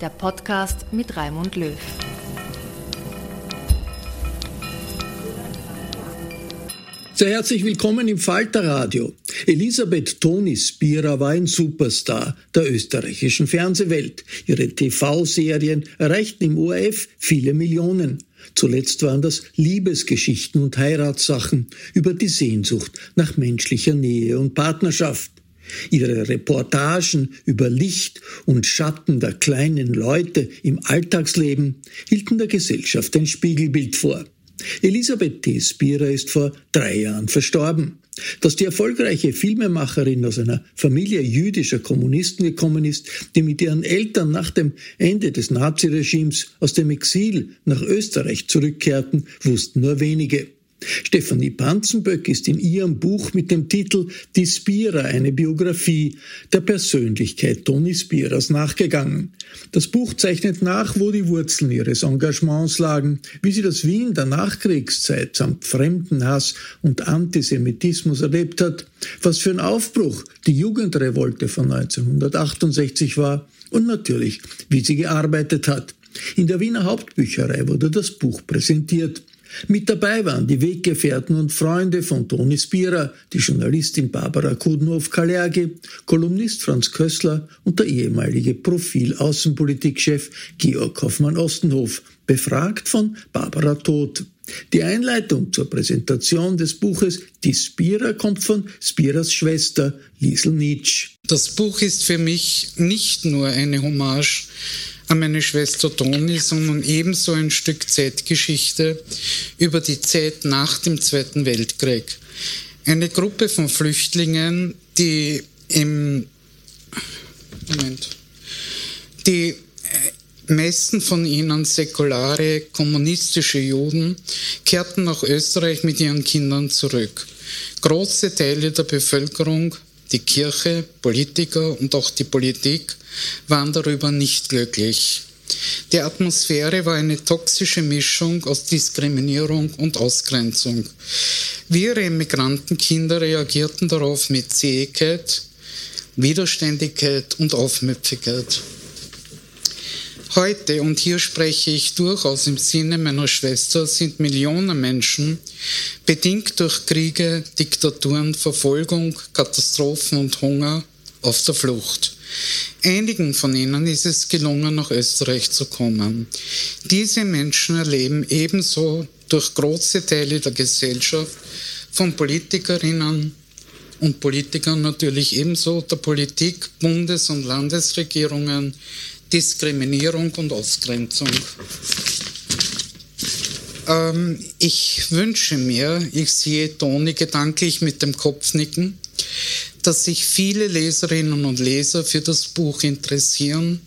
der Podcast mit Raimund Löw. Sehr herzlich willkommen im Falterradio. Elisabeth Toni Spira war ein Superstar der österreichischen Fernsehwelt. Ihre TV-Serien erreichten im ORF viele Millionen. Zuletzt waren das Liebesgeschichten und Heiratssachen über die Sehnsucht nach menschlicher Nähe und Partnerschaft. Ihre Reportagen über Licht und Schatten der kleinen Leute im Alltagsleben hielten der Gesellschaft ein Spiegelbild vor. Elisabeth T. Spira ist vor drei Jahren verstorben. Dass die erfolgreiche Filmemacherin aus einer Familie jüdischer Kommunisten gekommen ist, die mit ihren Eltern nach dem Ende des Naziregimes aus dem Exil nach Österreich zurückkehrten, wussten nur wenige. Stefanie Panzenböck ist in ihrem Buch mit dem Titel Die Spira, eine Biografie der Persönlichkeit Toni Spiras nachgegangen. Das Buch zeichnet nach, wo die Wurzeln ihres Engagements lagen, wie sie das Wien der Nachkriegszeit samt Fremdenhass und Antisemitismus erlebt hat, was für ein Aufbruch die Jugendrevolte von 1968 war und natürlich, wie sie gearbeitet hat. In der Wiener Hauptbücherei wurde das Buch präsentiert. Mit dabei waren die Weggefährten und Freunde von Toni Spira, die Journalistin Barbara Kudnow-Kalergi, Kolumnist Franz Kössler und der ehemalige Profil-Außenpolitikchef Georg Hoffmann-Ostenhof, befragt von Barbara Todt. Die Einleitung zur Präsentation des Buches Die Spira kommt von Spiras Schwester Liesel Nitsch. Das Buch ist für mich nicht nur eine Hommage an meine Schwester Toni, sondern ebenso ein Stück Zeitgeschichte über die Zeit nach dem Zweiten Weltkrieg. Eine Gruppe von Flüchtlingen, die im Moment, die meisten von ihnen säkulare kommunistische Juden kehrten nach Österreich mit ihren Kindern zurück. Große Teile der Bevölkerung, die Kirche, Politiker und auch die Politik waren darüber nicht glücklich. Die Atmosphäre war eine toxische Mischung aus Diskriminierung und Ausgrenzung. Wir Immigrantenkinder reagierten darauf mit Zähigkeit, Widerständigkeit und Aufmüpfigkeit. Heute, und hier spreche ich durchaus im Sinne meiner Schwester, sind Millionen Menschen, bedingt durch Kriege, Diktaturen, Verfolgung, Katastrophen und Hunger, auf der Flucht. Einigen von ihnen ist es gelungen, nach Österreich zu kommen. Diese Menschen erleben ebenso durch große Teile der Gesellschaft, von Politikerinnen und Politikern natürlich ebenso der Politik, Bundes- und Landesregierungen, Diskriminierung und Ausgrenzung. ähm, ich wünsche mir, ich sehe Toni gedanklich mit dem Kopf nicken, dass sich viele Leserinnen und Leser für das Buch interessieren,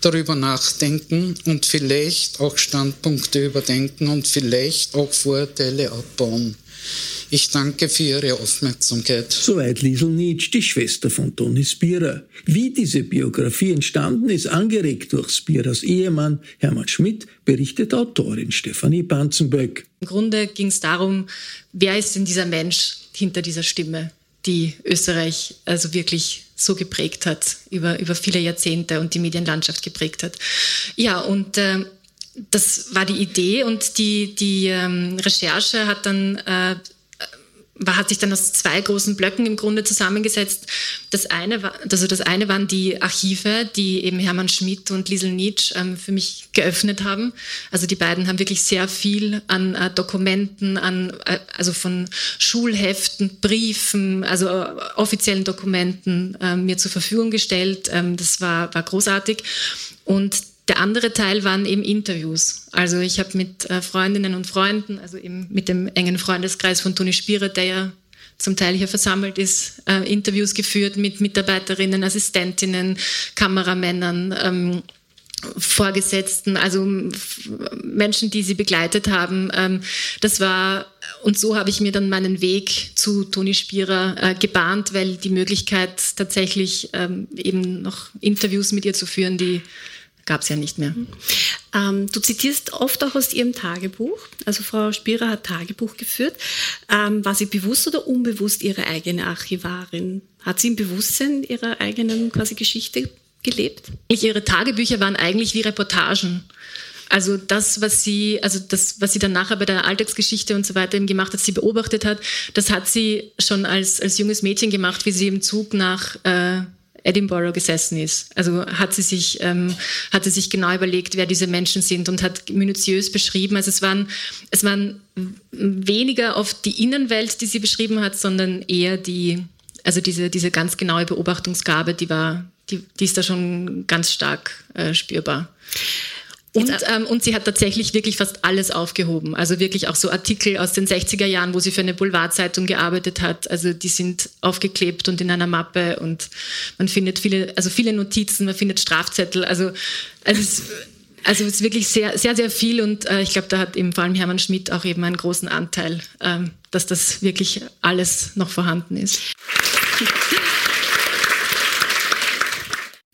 darüber nachdenken und vielleicht auch Standpunkte überdenken und vielleicht auch Vorurteile abbauen. Ich danke für Ihre Aufmerksamkeit. Soweit Liesel Nietzsche, die Schwester von Toni Spierer. Wie diese Biografie entstanden ist, angeregt durch Spierers Ehemann Hermann Schmidt, berichtet Autorin Stefanie Banzenböck. Im Grunde ging es darum, wer ist denn dieser Mensch hinter dieser Stimme, die Österreich also wirklich so geprägt hat über, über viele Jahrzehnte und die Medienlandschaft geprägt hat. Ja, und äh, das war die Idee und die, die ähm, Recherche hat dann äh, war, hat sich dann aus zwei großen Blöcken im Grunde zusammengesetzt. Das eine, war, also das eine waren die Archive, die eben Hermann Schmidt und Liesel Nietzsche ähm, für mich geöffnet haben. Also die beiden haben wirklich sehr viel an äh, Dokumenten, an, äh, also von Schulheften, Briefen, also äh, offiziellen Dokumenten äh, mir zur Verfügung gestellt. Ähm, das war, war großartig. Und der andere Teil waren eben Interviews. Also ich habe mit äh, Freundinnen und Freunden, also eben mit dem engen Freundeskreis von Toni Spierer, der ja zum Teil hier versammelt ist, äh, Interviews geführt mit Mitarbeiterinnen, Assistentinnen, Kameramännern, ähm, Vorgesetzten, also Menschen, die sie begleitet haben. Ähm, das war, und so habe ich mir dann meinen Weg zu Toni Spierer äh, gebahnt, weil die Möglichkeit tatsächlich ähm, eben noch Interviews mit ihr zu führen, die gab es ja nicht mehr. Ähm, du zitierst oft auch aus ihrem Tagebuch. Also Frau Spierer hat Tagebuch geführt. Ähm, war sie bewusst oder unbewusst ihre eigene Archivarin? Hat sie im Bewusstsein ihrer eigenen quasi Geschichte gelebt? Ihre Tagebücher waren eigentlich wie Reportagen. Also das, was sie, also das, was sie dann nachher bei der Alltagsgeschichte und so weiter eben gemacht hat, sie beobachtet hat, das hat sie schon als, als junges Mädchen gemacht, wie sie im Zug nach äh, Edinburgh gesessen ist. Also hat sie sich, ähm, hat sie sich genau überlegt, wer diese Menschen sind und hat minutiös beschrieben. Also es waren, es waren weniger oft die Innenwelt, die sie beschrieben hat, sondern eher die, also diese, diese ganz genaue Beobachtungsgabe, die war, die, die ist da schon ganz stark äh, spürbar. Und, ähm, und sie hat tatsächlich wirklich fast alles aufgehoben. Also wirklich auch so Artikel aus den 60er Jahren, wo sie für eine Boulevardzeitung gearbeitet hat. Also die sind aufgeklebt und in einer Mappe und man findet viele, also viele Notizen, man findet Strafzettel. Also, also es, also es ist wirklich sehr, sehr, sehr viel und äh, ich glaube, da hat eben vor allem Hermann Schmidt auch eben einen großen Anteil, ähm, dass das wirklich alles noch vorhanden ist.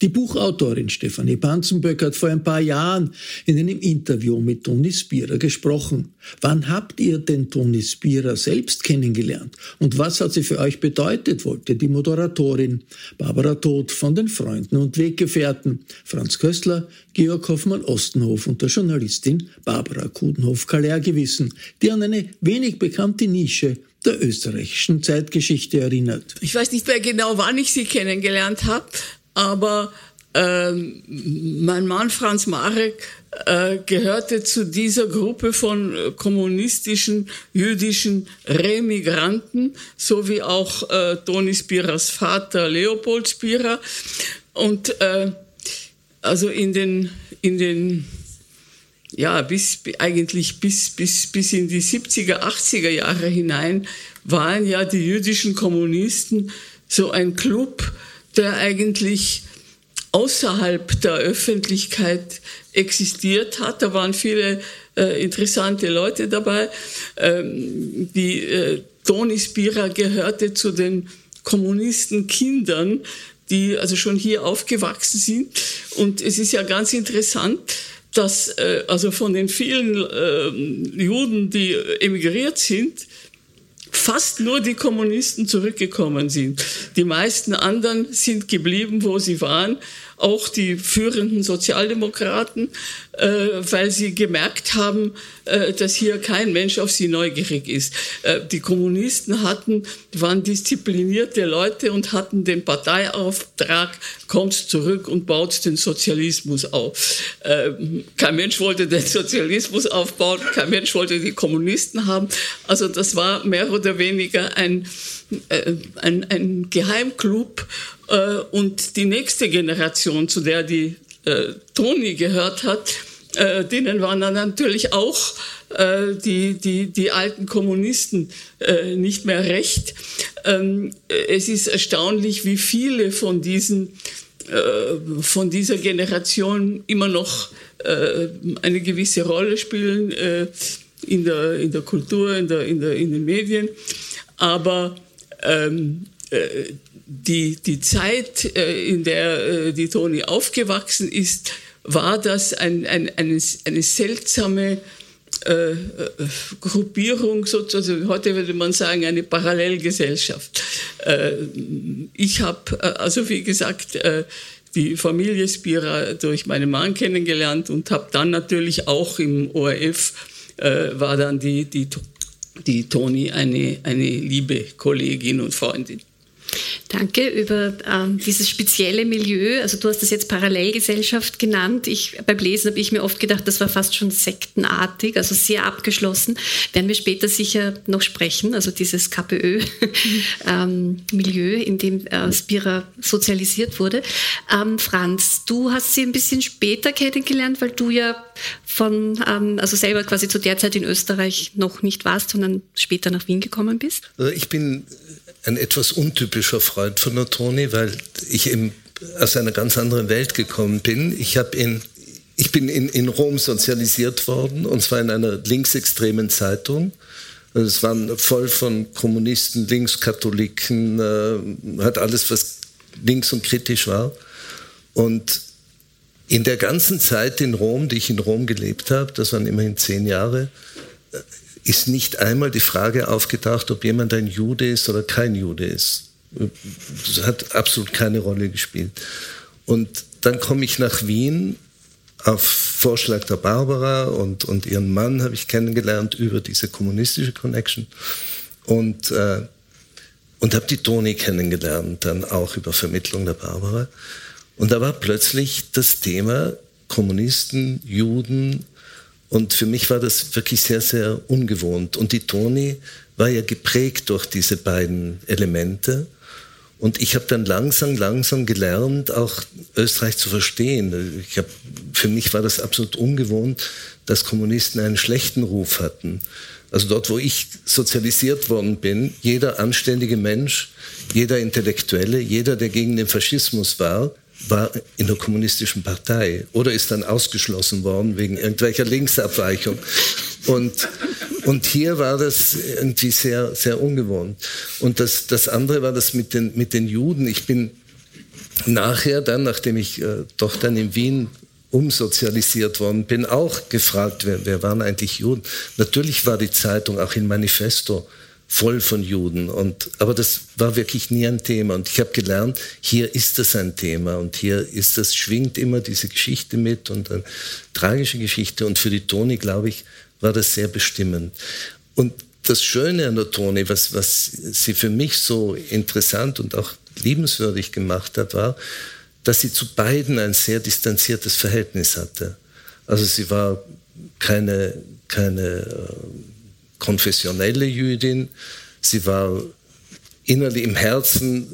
Die Buchautorin Stefanie Panzenböck hat vor ein paar Jahren in einem Interview mit Toni Spierer gesprochen. Wann habt ihr denn Toni Spierer selbst kennengelernt? Und was hat sie für euch bedeutet, wollte die Moderatorin Barbara Todt von den Freunden und Weggefährten, Franz Köstler, Georg Hoffmann-Ostenhof und der Journalistin Barbara Kudenhoff-Kaller gewissen, die an eine wenig bekannte Nische der österreichischen Zeitgeschichte erinnert. Ich weiß nicht mehr genau, wann ich sie kennengelernt habe, aber ähm, mein Mann Franz Marek äh, gehörte zu dieser Gruppe von äh, kommunistischen jüdischen Remigranten, so wie auch äh, Toni Spiras Vater Leopold Spira. Und äh, also in den, in den ja, bis, eigentlich bis, bis, bis in die 70er, 80er Jahre hinein waren ja die jüdischen Kommunisten so ein Club, der eigentlich außerhalb der Öffentlichkeit existiert hat. Da waren viele äh, interessante Leute dabei. Ähm, die äh, Toni Spira gehörte zu den Kommunistenkindern, die also schon hier aufgewachsen sind. Und es ist ja ganz interessant, dass äh, also von den vielen äh, Juden, die emigriert sind, fast nur die Kommunisten zurückgekommen sind. Die meisten anderen sind geblieben, wo sie waren, auch die führenden Sozialdemokraten, äh, weil sie gemerkt haben, äh, dass hier kein Mensch auf sie neugierig ist. Äh, die Kommunisten hatten, waren disziplinierte Leute und hatten den Parteiauftrag, kommt zurück und baut den Sozialismus auf. Äh, kein Mensch wollte den Sozialismus aufbauen, kein Mensch wollte die Kommunisten haben. Also das war mehr oder weniger ein, äh, ein, ein Geheimclub äh, und die nächste Generation, zu der die äh, Toni gehört hat, äh, denen waren dann natürlich auch äh, die, die, die alten Kommunisten äh, nicht mehr recht. Ähm, es ist erstaunlich, wie viele von diesen äh, von dieser Generation immer noch äh, eine gewisse Rolle spielen in, der, in der Kultur, in, der, in, der, in den Medien. Aber ähm, die, die Zeit, in der die Toni aufgewachsen ist, war das ein, ein, eine, eine seltsame äh, Gruppierung, sozusagen, heute würde man sagen, eine Parallelgesellschaft. Äh, ich habe, äh, also wie gesagt, äh, die Familie Spira durch meinen Mann kennengelernt und habe dann natürlich auch im ORF, äh, war dann die, die, die Toni eine, eine liebe Kollegin und Freundin. Danke über ähm, dieses spezielle Milieu. Also du hast das jetzt Parallelgesellschaft genannt. Ich, beim Lesen habe ich mir oft gedacht, das war fast schon sektenartig, also sehr abgeschlossen. Werden wir später sicher noch sprechen. Also dieses KPÖ-Milieu, ähm, in dem äh, Spira sozialisiert wurde. Ähm, Franz, du hast sie ein bisschen später kennengelernt, weil du ja von, ähm, also selber quasi zu der Zeit in Österreich noch nicht warst, sondern später nach Wien gekommen bist. Also ich bin ein etwas untypischer Freund von der Toni, weil ich eben aus einer ganz anderen Welt gekommen bin. Ich habe in ich bin in, in Rom sozialisiert worden, und zwar in einer linksextremen Zeitung. Also es waren voll von Kommunisten, Linkskatholiken, äh, hat alles, was links und kritisch war. Und in der ganzen Zeit in Rom, die ich in Rom gelebt habe, das waren immerhin zehn Jahre, ist nicht einmal die Frage aufgetaucht, ob jemand ein Jude ist oder kein Jude ist. Das hat absolut keine Rolle gespielt. Und dann komme ich nach Wien auf Vorschlag der Barbara und, und ihren Mann habe ich kennengelernt über diese kommunistische Connection und, äh, und habe die Toni kennengelernt, dann auch über Vermittlung der Barbara. Und da war plötzlich das Thema Kommunisten, Juden, und für mich war das wirklich sehr, sehr ungewohnt. Und die Toni war ja geprägt durch diese beiden Elemente. Und ich habe dann langsam, langsam gelernt, auch Österreich zu verstehen. Ich hab, für mich war das absolut ungewohnt, dass Kommunisten einen schlechten Ruf hatten. Also dort, wo ich sozialisiert worden bin, jeder anständige Mensch, jeder Intellektuelle, jeder, der gegen den Faschismus war, war in der kommunistischen Partei oder ist dann ausgeschlossen worden wegen irgendwelcher Linksabweichung. Und, und hier war das irgendwie sehr, sehr ungewohnt. Und das, das andere war das mit den, mit den Juden. Ich bin nachher dann, nachdem ich äh, doch dann in Wien umsozialisiert worden bin, auch gefragt, wer, wer waren eigentlich Juden. Natürlich war die Zeitung auch in Manifesto voll von Juden. Und, aber das war wirklich nie ein Thema. Und ich habe gelernt, hier ist das ein Thema und hier ist das, schwingt immer diese Geschichte mit und eine tragische Geschichte. Und für die Toni, glaube ich, war das sehr bestimmend. Und das Schöne an der Toni, was, was sie für mich so interessant und auch liebenswürdig gemacht hat, war, dass sie zu beiden ein sehr distanziertes Verhältnis hatte. Also sie war keine, keine äh, konfessionelle Jüdin. Sie war innerlich im Herzen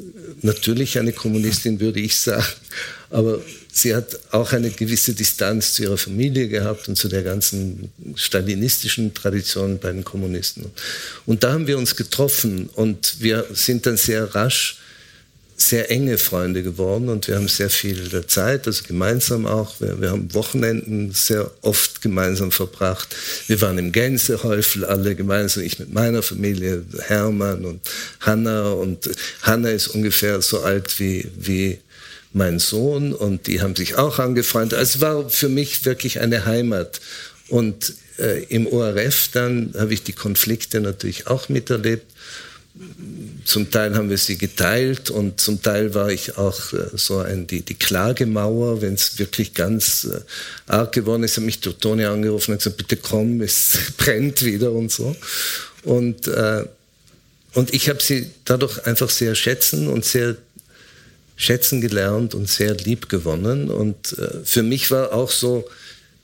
natürlich eine Kommunistin, würde ich sagen. Aber sie hat auch eine gewisse Distanz zu ihrer Familie gehabt und zu der ganzen stalinistischen Tradition bei den Kommunisten. Und da haben wir uns getroffen und wir sind dann sehr rasch sehr enge Freunde geworden und wir haben sehr viel Zeit, also gemeinsam auch. Wir, wir, haben Wochenenden sehr oft gemeinsam verbracht. Wir waren im Gänsehäufel alle gemeinsam, ich mit meiner Familie, Hermann und Hanna. Und Hanna ist ungefähr so alt wie, wie mein Sohn und die haben sich auch angefreundet. Also es war für mich wirklich eine Heimat. Und äh, im ORF dann habe ich die Konflikte natürlich auch miterlebt zum Teil haben wir sie geteilt und zum Teil war ich auch äh, so ein, die, die Klagemauer, wenn es wirklich ganz äh, arg geworden ist, hat mich Toni angerufen und gesagt, bitte komm, es brennt wieder und so. Und, äh, und ich habe sie dadurch einfach sehr schätzen und sehr schätzen gelernt und sehr lieb gewonnen. Und äh, für mich war auch so,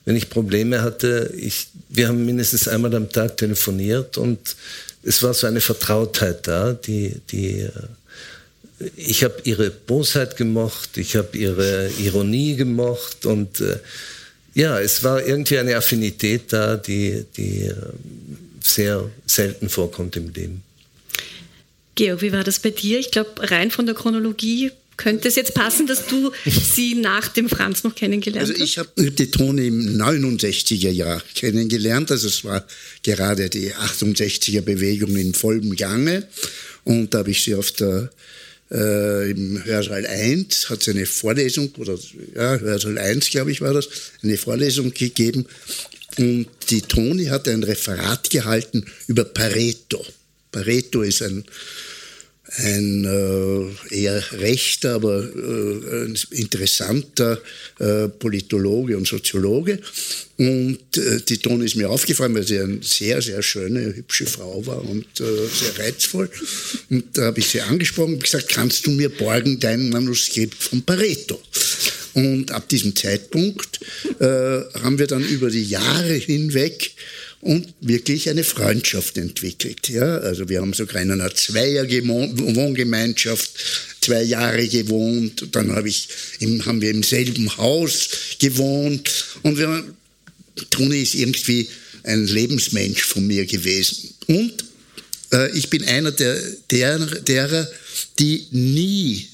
wenn ich Probleme hatte, ich, wir haben mindestens einmal am Tag telefoniert und es war so eine Vertrautheit da, die, die äh, ich habe ihre Bosheit gemocht, ich habe ihre Ironie gemocht und äh, Ja, es war irgendwie eine Affinität da, die, die äh, sehr selten vorkommt im Leben. Georg, wie war das bei dir? Ich glaube, rein von der Chronologie könnte es jetzt passen, dass du sie nach dem Franz noch kennengelernt hast? Also ich habe die Tone im 69er Jahr kennengelernt. Also es war gerade die 68er Bewegung in vollem Gange. Und da habe ich sie auf der äh, im Hörsaal 1 hat sie eine Vorlesung, oder ja, Hörsaal 1, glaube ich, war das, eine Vorlesung gegeben. Und die Toni hat ein Referat gehalten über Pareto. Pareto ist ein ein äh, eher rechter, aber äh, interessanter äh, Politologe und Soziologe. Und äh, die Toni ist mir aufgefallen, weil sie eine sehr, sehr schöne, hübsche Frau war und äh, sehr reizvoll. Und da habe ich sie angesprochen und gesagt, kannst du mir borgen dein Manuskript von Pareto? Und ab diesem Zeitpunkt äh, haben wir dann über die Jahre hinweg und wirklich eine Freundschaft entwickelt. Ja? Also wir haben sogar in einer Zweierwohngemeinschaft zwei Jahre gewohnt. Dann hab ich im, haben wir im selben Haus gewohnt. Und wir, Toni ist irgendwie ein Lebensmensch von mir gewesen. Und äh, ich bin einer der, der, derer, die nie,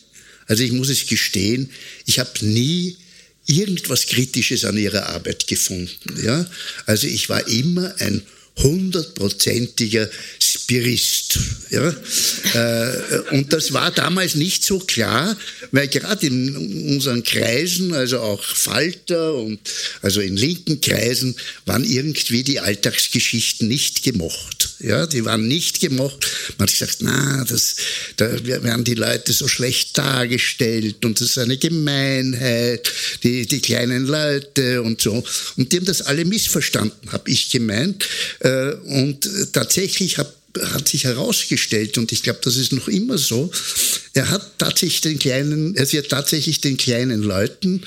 also ich muss es gestehen, ich habe nie irgendwas Kritisches an ihrer Arbeit gefunden. Ja? Also ich war immer ein hundertprozentiger Spirist. Ja? Äh, und das war damals nicht so klar, weil gerade in unseren Kreisen, also auch Falter und also in linken Kreisen, waren irgendwie die Alltagsgeschichten nicht gemocht. Ja, die waren nicht gemocht. Man hat gesagt, na, das, da werden die Leute so schlecht dargestellt und das ist eine Gemeinheit, die, die kleinen Leute und so. Und die haben das alle missverstanden, habe ich gemeint. Äh, und tatsächlich hab, hat sich herausgestellt, und ich glaube, das ist noch immer so, er hat tatsächlich den kleinen, er wird tatsächlich den kleinen Leuten,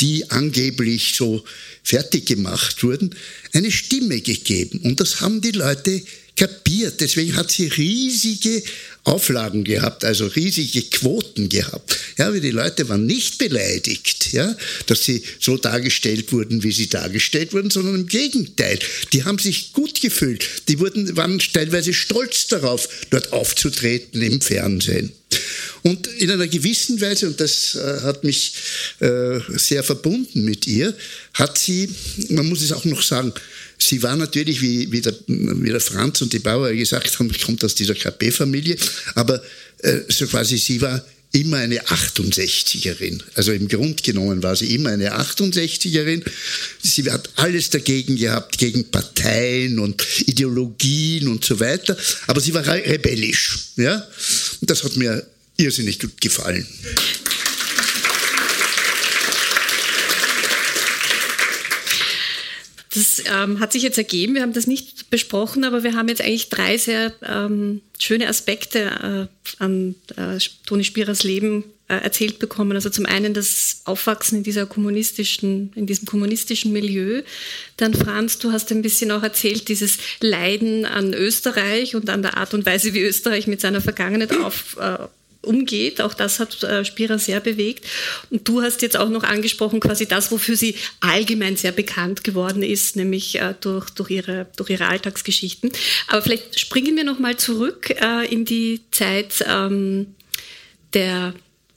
die angeblich so fertig gemacht wurden, eine Stimme gegeben. Und das haben die Leute kapiert. Deswegen hat sie riesige Auflagen gehabt, also riesige Quoten gehabt. Ja, weil die Leute waren nicht beleidigt, ja, dass sie so dargestellt wurden, wie sie dargestellt wurden, sondern im Gegenteil. Die haben sich gut gefühlt. Die wurden, waren teilweise stolz darauf, dort aufzutreten im Fernsehen. Und in einer gewissen Weise, und das äh, hat mich äh, sehr verbunden mit ihr, hat sie, man muss es auch noch sagen, Sie war natürlich, wie, der, wie der Franz und die Bauer gesagt haben, kommt aus dieser KP-Familie, aber äh, so quasi sie war immer eine 68erin. Also im Grund genommen war sie immer eine 68erin. Sie hat alles dagegen gehabt, gegen Parteien und Ideologien und so weiter. Aber sie war rebellisch. Ja? Und das hat mir irrsinnig gut gefallen. Das ähm, hat sich jetzt ergeben, wir haben das nicht besprochen, aber wir haben jetzt eigentlich drei sehr ähm, schöne Aspekte äh, an äh, Toni Spierers Leben äh, erzählt bekommen. Also zum einen das Aufwachsen in dieser kommunistischen, in diesem kommunistischen Milieu. Dann Franz, du hast ein bisschen auch erzählt, dieses Leiden an Österreich und an der Art und Weise, wie Österreich mit seiner Vergangenheit auf, äh, umgeht. Auch das hat äh, Spira sehr bewegt. Und du hast jetzt auch noch angesprochen, quasi das, wofür sie allgemein sehr bekannt geworden ist, nämlich äh, durch, durch, ihre, durch ihre Alltagsgeschichten. Aber vielleicht springen wir nochmal zurück äh, in die Zeit ähm, der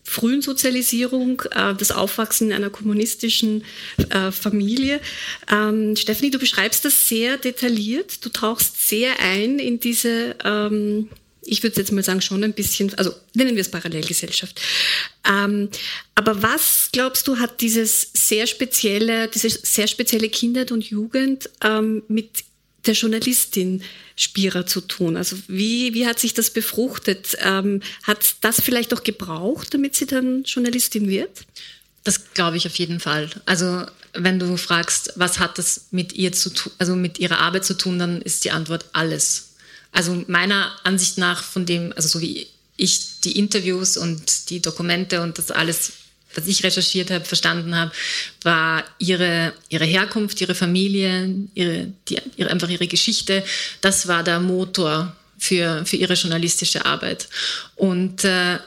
frühen Sozialisierung, äh, das Aufwachsen in einer kommunistischen äh, Familie. Ähm, Stephanie, du beschreibst das sehr detailliert. Du tauchst sehr ein in diese ähm, ich würde jetzt mal sagen, schon ein bisschen, also nennen wir es Parallelgesellschaft. Ähm, aber was glaubst du, hat dieses sehr spezielle, diese sehr spezielle Kindheit und Jugend ähm, mit der Journalistin Spira zu tun? Also wie, wie hat sich das befruchtet? Ähm, hat das vielleicht auch gebraucht, damit sie dann Journalistin wird? Das glaube ich auf jeden Fall. Also wenn du fragst, was hat das mit ihr zu tun, also mit ihrer Arbeit zu tun, dann ist die Antwort alles. Also meiner Ansicht nach von dem, also so wie ich die Interviews und die Dokumente und das alles, was ich recherchiert habe, verstanden habe, war ihre, ihre Herkunft, ihre Familie, ihre, die, ihre, einfach ihre Geschichte, das war der Motor für, für ihre journalistische Arbeit. Und äh,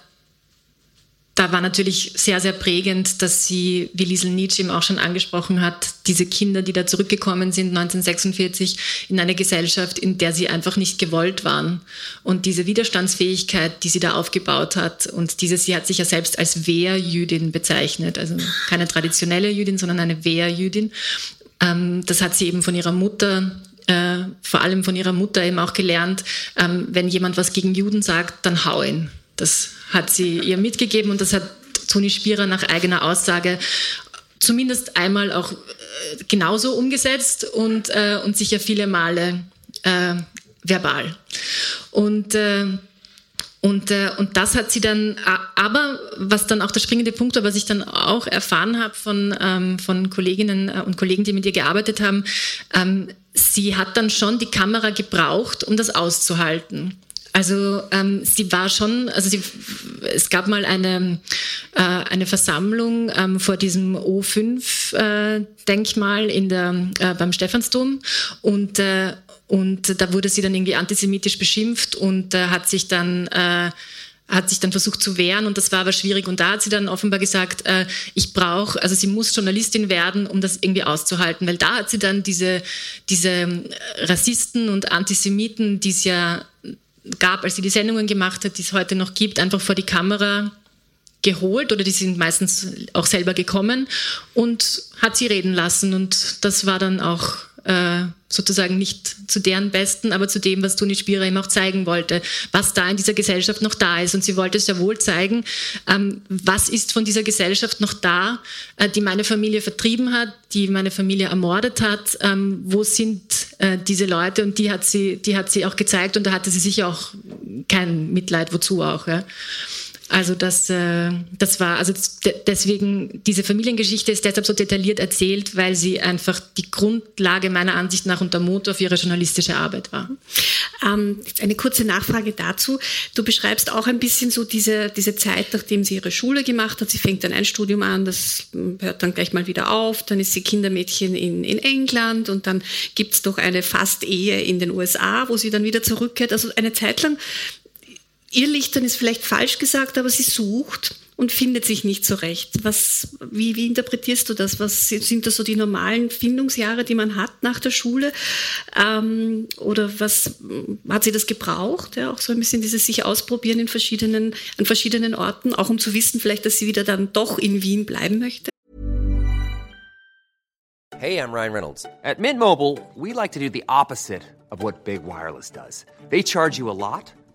da war natürlich sehr, sehr prägend, dass sie, wie Liesel Nietzsche eben auch schon angesprochen hat, diese Kinder, die da zurückgekommen sind 1946 in eine Gesellschaft, in der sie einfach nicht gewollt waren. Und diese Widerstandsfähigkeit, die sie da aufgebaut hat und diese, sie hat sich ja selbst als Wehrjüdin bezeichnet, also keine traditionelle Jüdin, sondern eine Wehrjüdin. Ähm, das hat sie eben von ihrer Mutter äh, vor allem von ihrer Mutter eben auch gelernt, ähm, wenn jemand was gegen Juden sagt, dann hau ihn. Das hat sie ihr mitgegeben und das hat Toni Spierer nach eigener Aussage zumindest einmal auch äh, genauso umgesetzt und, äh, und sicher viele Male äh, verbal. Und äh, und, äh, und das hat sie dann, aber was dann auch der springende Punkt war, was ich dann auch erfahren habe von, ähm, von Kolleginnen äh, und Kollegen, die mit ihr gearbeitet haben, ähm, sie hat dann schon die Kamera gebraucht, um das auszuhalten. Also ähm, sie war schon, also sie, es gab mal eine, äh, eine Versammlung ähm, vor diesem O5-Denkmal äh, äh, beim Stephansdom. Und, äh, und da wurde sie dann irgendwie antisemitisch beschimpft und äh, hat sich dann äh, hat sich dann versucht zu wehren. Und das war aber schwierig. Und da hat sie dann offenbar gesagt, äh, ich brauche, also sie muss Journalistin werden, um das irgendwie auszuhalten, weil da hat sie dann diese, diese Rassisten und Antisemiten, die es ja gab, als sie die Sendungen gemacht hat, die es heute noch gibt, einfach vor die Kamera geholt oder die sind meistens auch selber gekommen und hat sie reden lassen und das war dann auch äh, sozusagen nicht zu deren Besten, aber zu dem, was Toni Spierer ihm auch zeigen wollte, was da in dieser Gesellschaft noch da ist. Und sie wollte sehr wohl zeigen, ähm, was ist von dieser Gesellschaft noch da, äh, die meine Familie vertrieben hat, die meine Familie ermordet hat. Ähm, wo sind äh, diese Leute? Und die hat sie, die hat sie auch gezeigt und da hatte sie sicher auch kein Mitleid, wozu auch. Ja. Also das, äh, das war, also deswegen, diese Familiengeschichte ist deshalb so detailliert erzählt, weil sie einfach die Grundlage meiner Ansicht nach und der Motor für ihre journalistische Arbeit war. Ähm, eine kurze Nachfrage dazu. Du beschreibst auch ein bisschen so diese, diese Zeit, nachdem sie ihre Schule gemacht hat. Sie fängt dann ein Studium an, das hört dann gleich mal wieder auf. Dann ist sie Kindermädchen in, in England und dann gibt's doch eine Fast-Ehe in den USA, wo sie dann wieder zurückkehrt. Also eine Zeit lang Irrlichtern ist vielleicht falsch gesagt, aber sie sucht und findet sich nicht so recht. Was, wie, wie interpretierst du das? Was sind das so die normalen Findungsjahre, die man hat nach der Schule? Ähm, oder was hat sie das gebraucht? Ja, auch so ein bisschen dieses sich ausprobieren in verschiedenen, an verschiedenen Orten, auch um zu wissen, vielleicht, dass sie wieder dann doch in Wien bleiben möchte? Hey, I'm Ryan Reynolds. At Mint Mobile, we like to do the opposite of what Big Wireless does. They charge you a lot.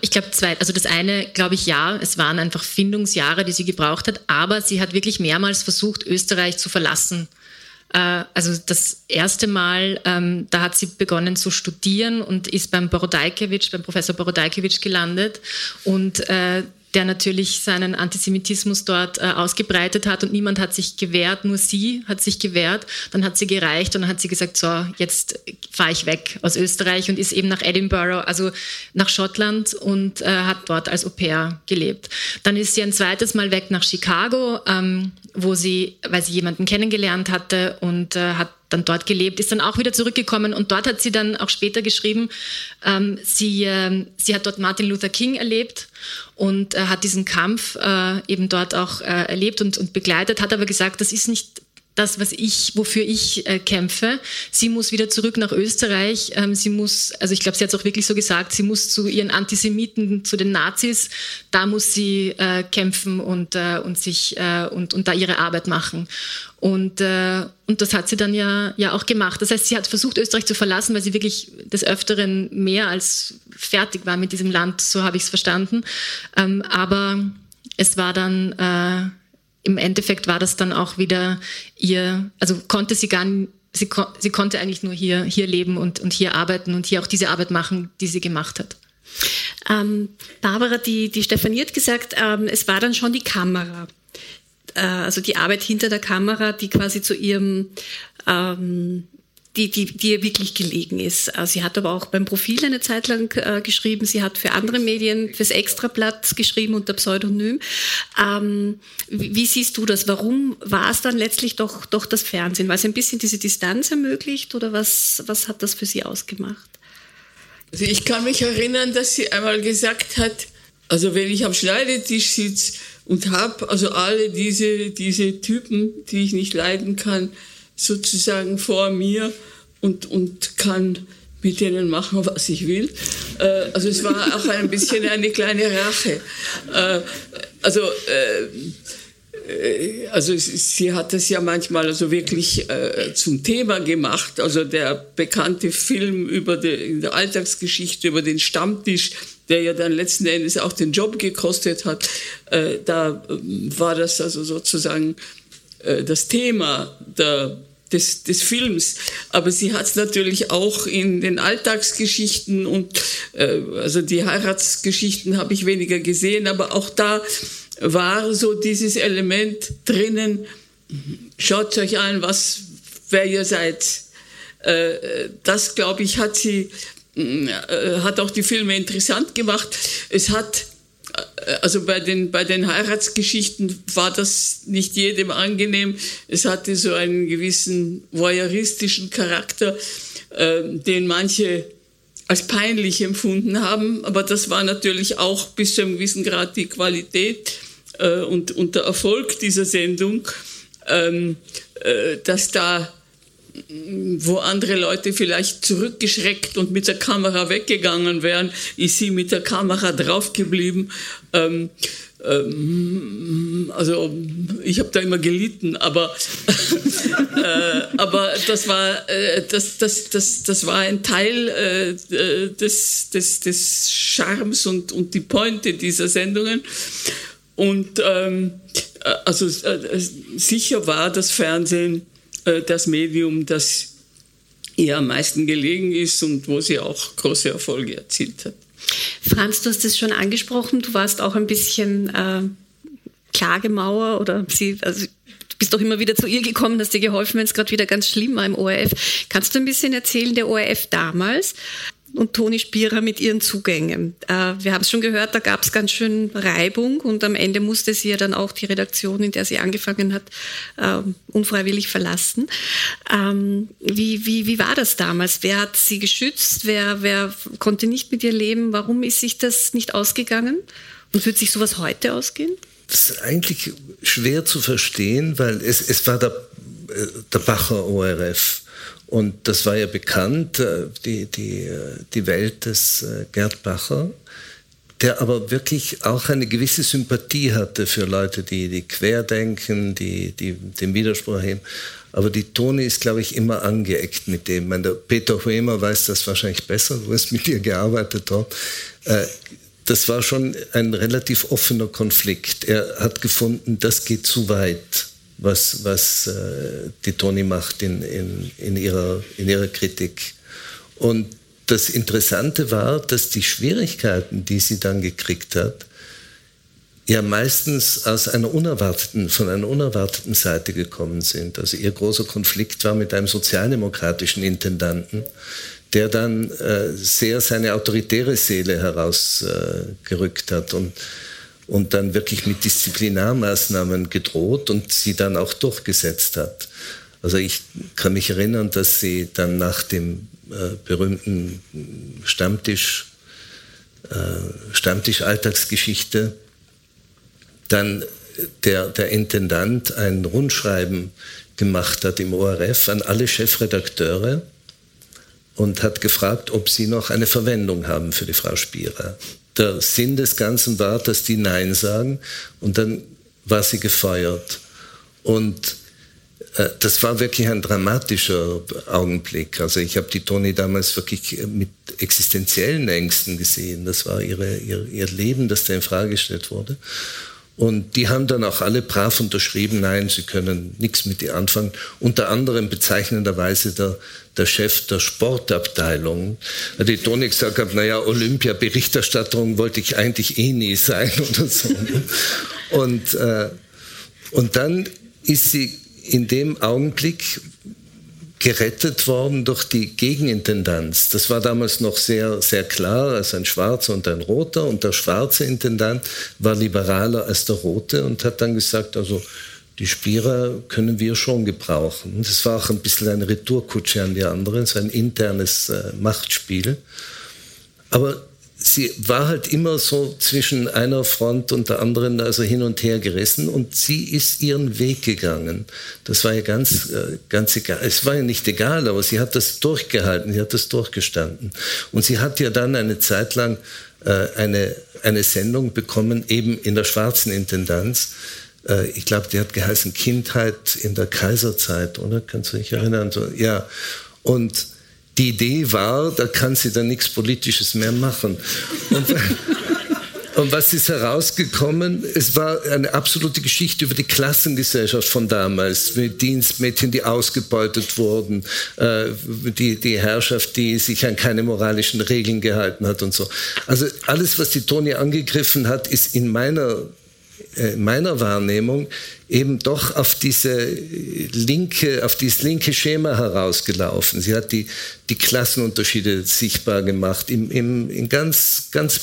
ich glaube zwei. Also das eine, glaube ich, ja, es waren einfach Findungsjahre, die sie gebraucht hat, aber sie hat wirklich mehrmals versucht, Österreich zu verlassen. Äh, also das erste Mal, ähm, da hat sie begonnen zu studieren und ist beim Borodajkewitsch, beim Professor Borodajkewitsch gelandet und äh, der natürlich seinen Antisemitismus dort äh, ausgebreitet hat und niemand hat sich gewehrt, nur sie hat sich gewehrt. Dann hat sie gereicht und dann hat sie gesagt, so, jetzt fahre ich weg aus Österreich und ist eben nach Edinburgh, also nach Schottland und äh, hat dort als Au pair gelebt. Dann ist sie ein zweites Mal weg nach Chicago, ähm, wo sie, weil sie jemanden kennengelernt hatte und äh, hat dann dort gelebt, ist dann auch wieder zurückgekommen. Und dort hat sie dann auch später geschrieben, ähm, sie, äh, sie hat dort Martin Luther King erlebt und äh, hat diesen Kampf äh, eben dort auch äh, erlebt und, und begleitet, hat aber gesagt, das ist nicht das, was ich, wofür ich äh, kämpfe. Sie muss wieder zurück nach Österreich. Ähm, sie muss, also ich glaube, sie hat es auch wirklich so gesagt, sie muss zu ihren Antisemiten, zu den Nazis, da muss sie äh, kämpfen und, äh, und sich äh, und, und da ihre Arbeit machen. Und, äh, und das hat sie dann ja, ja auch gemacht. Das heißt, sie hat versucht, Österreich zu verlassen, weil sie wirklich des Öfteren mehr als fertig war mit diesem Land, so habe ich es verstanden. Ähm, aber es war dann äh, im Endeffekt war das dann auch wieder ihr, also konnte sie gar nicht, sie, sie konnte eigentlich nur hier, hier leben und, und hier arbeiten und hier auch diese Arbeit machen, die sie gemacht hat. Ähm, Barbara, die, die Stefanie hat gesagt, ähm, es war dann schon die Kamera. äh, also die Arbeit hinter der Kamera, die quasi zu ihrem ähm, die, die, die ihr wirklich gelegen ist. Äh, sie hat aber auch beim Profil eine Zeit lang äh, geschrieben. Sie hat für andere Medien, fürs Extrablatt geschrieben unter Pseudonym. Ähm, wie, wie, siehst du das? Warum war es dann letztlich doch, doch das Fernsehen? Weil es ein bisschen diese Distanz ermöglicht oder was, was hat das für sie ausgemacht? Also ich kann mich erinnern, dass sie einmal gesagt hat, also wenn ich am Schneidetisch sitze und habe also alle diese, diese Typen, die ich nicht leiden kann, sozusagen vor mir und, und kann mit denen machen, was ich will. Äh, also es war auch ein bisschen eine kleine Rache. Äh, also, äh, also sie hat es ja manchmal also wirklich zum Thema gemacht. Also der bekannte Film über die, Alltagsgeschichte über den Stammtisch, der ja dann letzten Endes auch den Job gekostet hat, da war das also sozusagen das Thema der des, des Films. Aber sie hat es natürlich auch in den Alltagsgeschichten und äh, also die Heiratsgeschichten habe ich weniger gesehen, aber auch da war so dieses Element drinnen. Schaut euch an, was wer ihr seid. Äh, das glaube ich hat sie äh, hat auch die Filme interessant gemacht. Es hat also bei den, bei den Heiratsgeschichten war das nicht jedem angenehm. Es hatte so einen gewissen voyeuristischen Charakter, äh, den manche als peinlich empfunden haben. Aber das war natürlich auch bis zu einem gewissen Grad die Qualität äh, und, und der Erfolg dieser Sendung, ähm, äh, dass da wo andere Leute vielleicht zurückgeschreckt und mit der Kamera weggegangen wären, ist sie mit der Kamera draufgeblieben. Ähm, ähm, also ich habe da immer gelitten, aber, äh, aber das, war, äh, das, das, das, das war ein Teil äh, des, des, des Charmes und, und die Pointe dieser Sendungen. Und ähm, äh, also äh, sicher war das Fernsehen äh, das Medium, das ihr am meisten gelegen ist und wo sie auch große Erfolge erzielt hat. Franz, du hast es schon angesprochen, du warst auch ein bisschen äh, Klagemauer oder sie, also du bist doch immer wieder zu ihr gekommen, hast dir geholfen, wenn es gerade wieder ganz schlimm war im ORF. Kannst du ein bisschen erzählen, der ORF damals? Und Toni Spierer mit ihren Zugängen. Äh, wir haben es schon gehört, da gab es ganz schön Reibung und am Ende musste sie ja dann auch die Redaktion, in der sie angefangen hat, äh, unfreiwillig verlassen. Ähm, wie, wie, wie war das damals? Wer hat sie geschützt? Wer, wer konnte nicht mit ihr leben? Warum ist sich das nicht ausgegangen? Und wird sich sowas heute ausgehen? Das ist eigentlich schwer zu verstehen, weil es, es war der, äh, der Bacher ORF. Und das war ja bekannt, äh, die, die, äh, die Welt des äh, Gerd Bacher, der aber wirklich auch eine gewisse Sympathie hatte für Leute, die, die querdenken, die, die den Widerspruch heben. Aber die Toni ist, glaube ich, immer angeeckt mit dem. Meine, der Peter Huemer weiß das wahrscheinlich besser, du hast mit ihr gearbeitet dort. Das war schon ein relativ offener Konflikt. Er hat gefunden, das geht zu weit was, was äh, die Toni macht in, in, in, ihrer, in ihrer Kritik. Und das Interessante war, dass die Schwierigkeiten, die sie dann gekriegt hat, ja meistens aus einer unerwarteten, von einer unerwarteten Seite gekommen sind. Also ihr großer Konflikt war mit einem sozialdemokratischen Intendanten, der dann äh, sehr seine autoritäre Seele herausgerückt äh, hat und und dann wirklich mit Disziplinarmaßnahmen gedroht und sie dann auch durchgesetzt hat. Also ich kann mich erinnern, dass sie dann nach dem äh, berühmten Stammtisch, äh, Stammtisch Alltagsgeschichte, dann der, der Intendant ein Rundschreiben gemacht hat im ORF an alle Chefredakteure und hat gefragt, ob sie noch eine Verwendung haben für die Frau Spierer der Sinn des Ganzen war, dass die Nein sagen und dann war sie gefeuert. Und äh, das war wirklich ein dramatischer Augenblick. Also ich habe die Toni damals wirklich mit existenziellen Ängsten gesehen. Das war ihre, ihr, ihr Leben, das da in Frage gestellt wurde. Und die haben dann auch alle brav unterschrieben, nein, sie können nichts mit ihr anfangen. Unter anderem bezeichnenderweise der, der Chef der Sportabteilung, die Toni gesagt hat, naja, Olympia-Berichterstattung wollte ich eigentlich eh nie sein oder so. Und, äh, Und dann ist sie in dem Augenblick gerettet worden durch die Gegenintendanz. Das war damals noch sehr, sehr klar, als ein Schwarzer und ein Roter. Und der schwarze Intendant war liberaler als der Rote und hat dann gesagt, also die Spierer können wir schon gebrauchen. Das war auch ein bisschen eine Retourkutsche an die anderen, so ein internes äh, Machtspiel. Aber sie war halt immer so zwischen einer Front und der anderen, also hin und her gerissen und sie ist ihren Weg gegangen. Das war ja ganz, äh, ganz egal. Es war ja nicht egal, aber sie hat das durchgehalten, sie hat das durchgestanden. Und sie hat ja dann eine Zeit lang äh, eine, eine Sendung bekommen, eben in der schwarzen Intendanz. Äh, ich glaube, die hat geheißen Kindheit in der Kaiserzeit, oder? Kannst du dich erinnern? So, ja. Und die Idee war, da kann sie dann nichts Politisches mehr machen. Und, und was ist herausgekommen? Es war eine absolute Geschichte über die Klassengesellschaft von damals, mit Dienstmädchen, die ausgebeutet wurden, äh, die, die Herrschaft, die sich an keine moralischen Regeln gehalten hat und so. Also alles, was die Toni angegriffen hat, ist in meiner meiner Wahrnehmung eben doch auf diese linke, auf dieses linke Schema herausgelaufen. Sie hat die, die Klassenunterschiede sichtbar gemacht, im, im, in ganz, ganz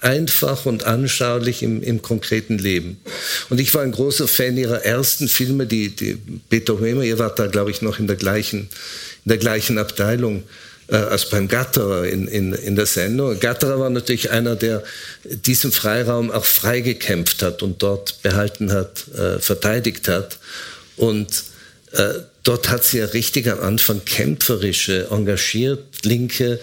einfach und anschaulich im, im konkreten Leben. Und ich war ein großer Fan ihrer ersten Filme, die, die Peter Hömer, ihr wart da, glaube ich, noch in der gleichen, in der gleichen Abteilung äh, als beim Gatterer in, in, in der Sendung. Gatterer war natürlich einer, der diesen Freiraum auch freigekämpft hat und dort behalten hat, äh, verteidigt hat. Und äh, dort hat sie ja richtig am Anfang kämpferische, engagiert linke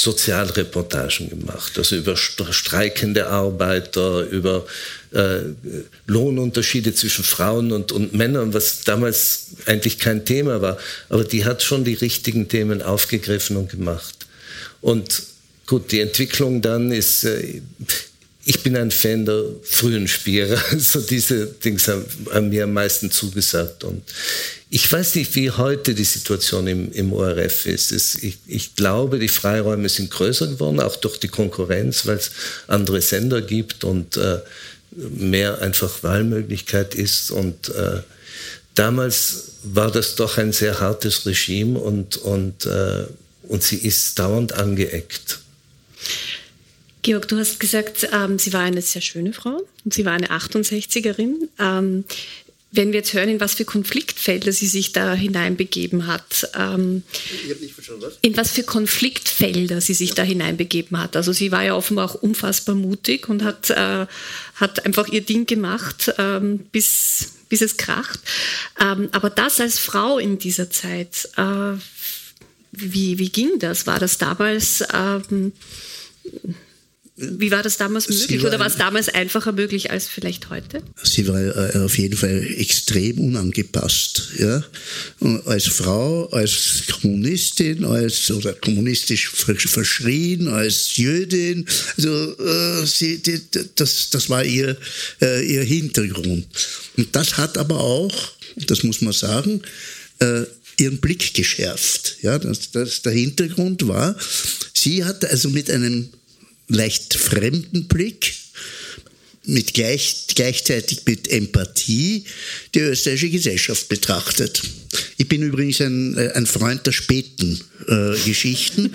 Sozialreportagen gemacht, also über streikende Arbeiter, über äh, Lohnunterschiede zwischen Frauen und, und Männern, was damals eigentlich kein Thema war. Aber die hat schon die richtigen Themen aufgegriffen und gemacht. Und gut, die Entwicklung dann ist, äh, ich bin ein Fan der frühen Spiele. Also diese Dinge haben, haben, mir am meisten zugesagt. Und ich weiß nicht, wie heute die Situation im, im ORF ist. Es, ich, ich, glaube, die Freiräume sind größer geworden, auch durch die Konkurrenz, weil es andere Sender gibt und äh, mehr einfach Wahlmöglichkeit ist. Und äh, damals war das doch ein sehr hartes Regime und, und, äh, und sie ist dauernd angeeckt. Georg, du hast gesagt, ähm, sie war eine sehr schöne Frau und sie war eine 68erin. Ähm, wenn wir jetzt hören, in was für Konfliktfelder sie sich da hineinbegeben hat, ähm, was? in was für Konfliktfelder sie sich da hineinbegeben hat. Also sie war ja offenbar auch unfassbar mutig und hat, äh, hat einfach ihr Ding gemacht, ähm, bis, bis es kracht. Ähm, aber das als Frau in dieser Zeit, äh, wie, wie ging das? War das damals ähm, wie war das damals möglich war, oder war es damals einfacher möglich als vielleicht heute? Sie war äh, auf jeden Fall extrem unangepasst. Ja? Als Frau, als Kommunistin, als oder kommunistisch verschrien, als Jüdin. Also äh, sie, die, das, das war ihr, äh, ihr Hintergrund. Und das hat aber auch, das muss man sagen, äh, ihren Blick geschärft. Ja, das, das, der Hintergrund war, sie hat also mit einem leicht fremden Blick, mit gleich, gleichzeitig mit Empathie die österreichische Gesellschaft betrachtet. Ich bin übrigens ein, äh, ein Freund der späten äh, Geschichten.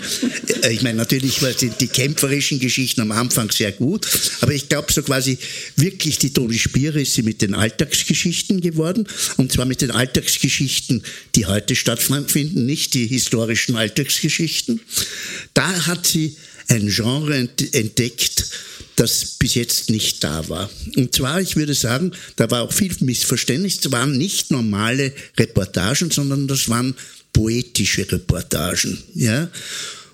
Äh, ich meine, natürlich die, die, kämpferischen Geschichten am Anfang sehr gut, aber ich glaube so quasi wirklich die Toni Spiere ist sie mit den Alltagsgeschichten geworden und zwar mit den Alltagsgeschichten, die heute stattfinden, nicht die historischen Alltagsgeschichten. Da hat sie ein Genre entdeckt, das bis jetzt nicht da war. Und zwar, ich würde sagen, da war auch viel Missverständnis. Es waren nicht normale Reportagen, sondern das waren poetische Reportagen. Ja?